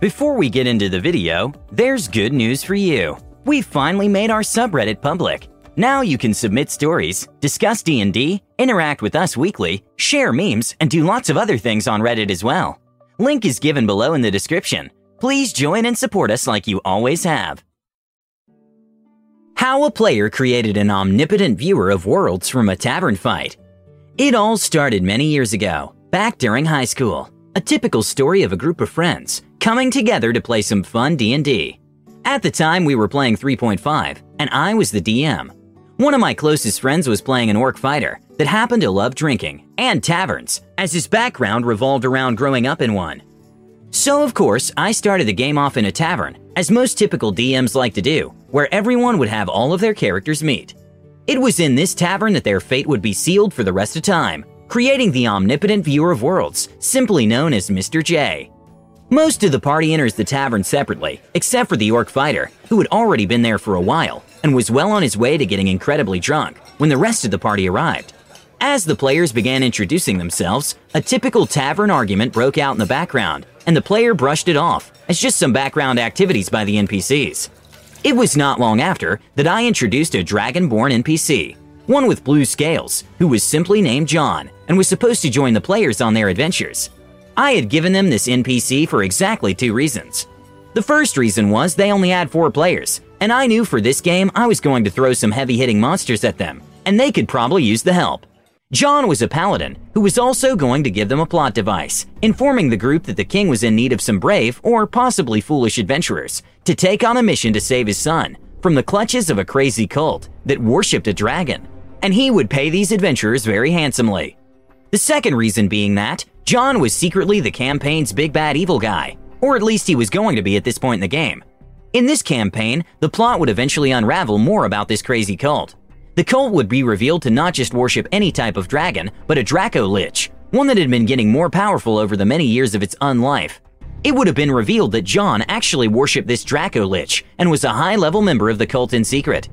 Before we get into the video, there's good news for you. We finally made our subreddit public. Now you can submit stories, discuss D&D, interact with us weekly, share memes, and do lots of other things on Reddit as well. Link is given below in the description. Please join and support us like you always have. How a player created an omnipotent viewer of worlds from a tavern fight. It all started many years ago, back during high school. A typical story of a group of friends coming together to play some fun D&D. At the time, we were playing 3.5, and I was the DM. One of my closest friends was playing an orc fighter that happened to love drinking and taverns, as his background revolved around growing up in one. So, of course, I started the game off in a tavern, as most typical DMs like to do, where everyone would have all of their characters meet. It was in this tavern that their fate would be sealed for the rest of time, creating the omnipotent viewer of worlds, simply known as Mr. J. Most of the party enters the tavern separately, except for the orc fighter, who had already been there for a while and was well on his way to getting incredibly drunk when the rest of the party arrived. As the players began introducing themselves, a typical tavern argument broke out in the background, and the player brushed it off as just some background activities by the NPCs. It was not long after that I introduced a dragonborn NPC, one with blue scales, who was simply named John and was supposed to join the players on their adventures. I had given them this NPC for exactly two reasons. The first reason was they only had four players, and I knew for this game I was going to throw some heavy hitting monsters at them, and they could probably use the help. John was a paladin who was also going to give them a plot device, informing the group that the king was in need of some brave or possibly foolish adventurers to take on a mission to save his son from the clutches of a crazy cult that worshipped a dragon, and he would pay these adventurers very handsomely. The second reason being that John was secretly the campaign's big bad evil guy, or at least he was going to be at this point in the game. In this campaign, the plot would eventually unravel more about this crazy cult. The cult would be revealed to not just worship any type of dragon, but a Draco Lich, one that had been getting more powerful over the many years of its unlife. It would have been revealed that John actually worshipped this Draco Lich and was a high level member of the cult in secret.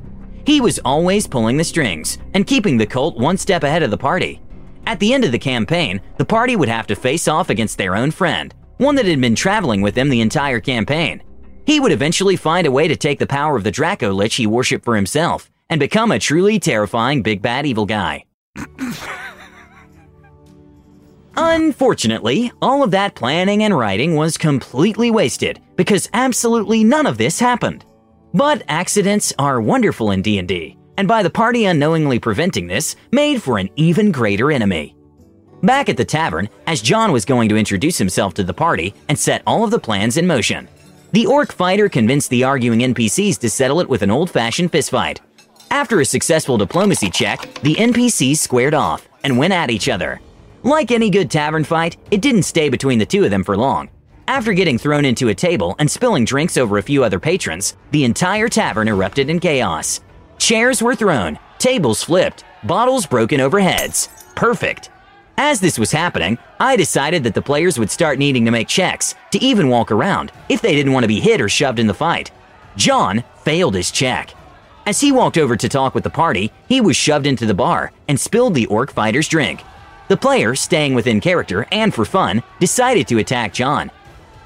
He was always pulling the strings and keeping the cult one step ahead of the party. At the end of the campaign, the party would have to face off against their own friend, one that had been traveling with them the entire campaign. He would eventually find a way to take the power of the Draco Lich he worshipped for himself and become a truly terrifying big bad evil guy. Unfortunately, all of that planning and writing was completely wasted because absolutely none of this happened. But accidents are wonderful in D&D, and by the party unknowingly preventing this, made for an even greater enemy. Back at the tavern, as John was going to introduce himself to the party and set all of the plans in motion, the orc fighter convinced the arguing NPCs to settle it with an old-fashioned fistfight. After a successful diplomacy check, the NPCs squared off and went at each other. Like any good tavern fight, it didn't stay between the two of them for long. After getting thrown into a table and spilling drinks over a few other patrons, the entire tavern erupted in chaos. Chairs were thrown, tables flipped, bottles broken over heads. Perfect. As this was happening, I decided that the players would start needing to make checks to even walk around if they didn't want to be hit or shoved in the fight. John failed his check. As he walked over to talk with the party, he was shoved into the bar and spilled the orc fighter's drink. The player, staying within character and for fun, decided to attack John.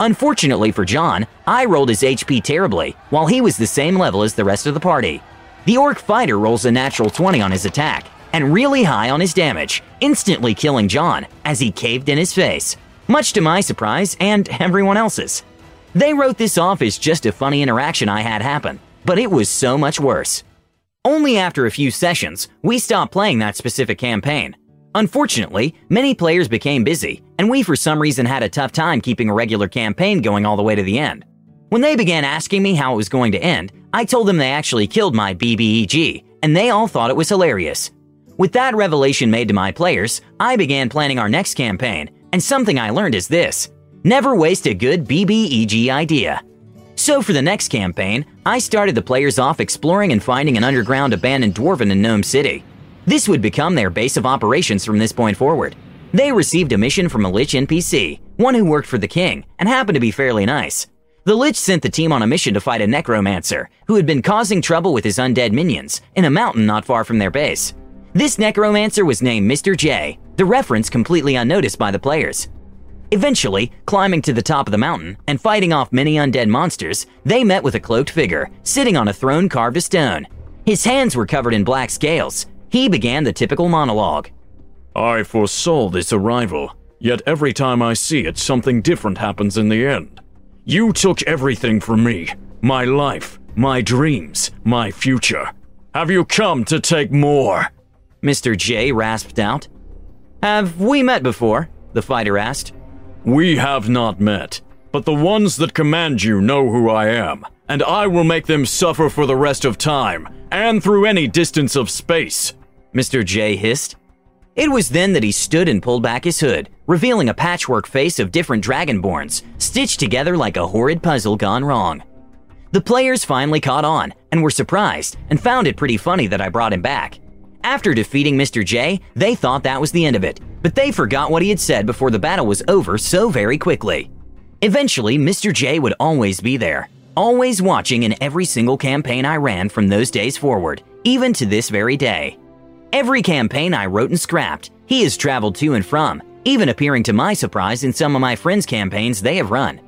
Unfortunately for John, I rolled his HP terribly, while he was the same level as the rest of the party. The orc fighter rolls a natural 20 on his attack, and really high on his damage, instantly killing John as he caved in his face, much to my surprise and everyone else's. They wrote this off as just a funny interaction I had happen, but it was so much worse. Only after a few sessions, we stopped playing that specific campaign. Unfortunately, many players became busy, and we for some reason had a tough time keeping a regular campaign going all the way to the end. When they began asking me how it was going to end, I told them they actually killed my BBEG, and they all thought it was hilarious. With that revelation made to my players, I began planning our next campaign, and something I learned is this never waste a good BBEG idea. So for the next campaign, I started the players off exploring and finding an underground abandoned dwarven in Gnome City. This would become their base of operations from this point forward. They received a mission from a Lich NPC, one who worked for the king, and happened to be fairly nice. The Lich sent the team on a mission to fight a necromancer who had been causing trouble with his undead minions in a mountain not far from their base. This necromancer was named Mr. J, the reference completely unnoticed by the players. Eventually, climbing to the top of the mountain and fighting off many undead monsters, they met with a cloaked figure sitting on a throne carved of stone. His hands were covered in black scales. He began the typical monologue. I foresaw this arrival, yet every time I see it, something different happens in the end. You took everything from me my life, my dreams, my future. Have you come to take more? Mr. J rasped out. Have we met before? The fighter asked. We have not met, but the ones that command you know who I am, and I will make them suffer for the rest of time, and through any distance of space. Mr. J hissed. It was then that he stood and pulled back his hood, revealing a patchwork face of different dragonborns, stitched together like a horrid puzzle gone wrong. The players finally caught on and were surprised and found it pretty funny that I brought him back. After defeating Mr. J, they thought that was the end of it, but they forgot what he had said before the battle was over so very quickly. Eventually, Mr. J would always be there, always watching in every single campaign I ran from those days forward, even to this very day. Every campaign I wrote and scrapped, he has traveled to and from, even appearing to my surprise in some of my friends' campaigns they have run.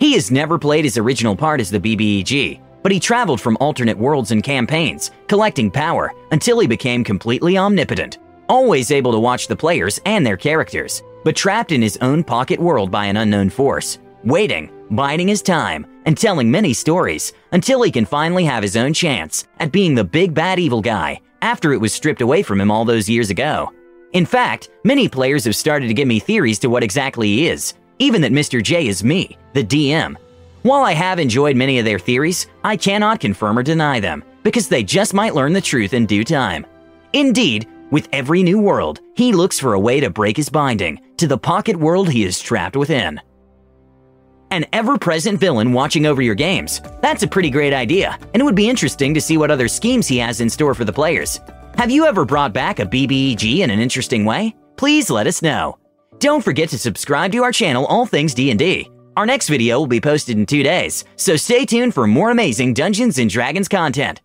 He has never played his original part as the BBEG, but he traveled from alternate worlds and campaigns, collecting power until he became completely omnipotent, always able to watch the players and their characters, but trapped in his own pocket world by an unknown force, waiting, biding his time, and telling many stories until he can finally have his own chance at being the big bad evil guy after it was stripped away from him all those years ago. In fact, many players have started to give me theories to what exactly he is, even that Mr. J is me, the DM, while I have enjoyed many of their theories, I cannot confirm or deny them, because they just might learn the truth in due time. Indeed, with every new world, he looks for a way to break his binding to the pocket world he is trapped within. An ever present villain watching over your games. That's a pretty great idea, and it would be interesting to see what other schemes he has in store for the players. Have you ever brought back a BBEG in an interesting way? Please let us know. Don't forget to subscribe to our channel All Things D&D our next video will be posted in two days, so stay tuned for more amazing Dungeons & Dragons content.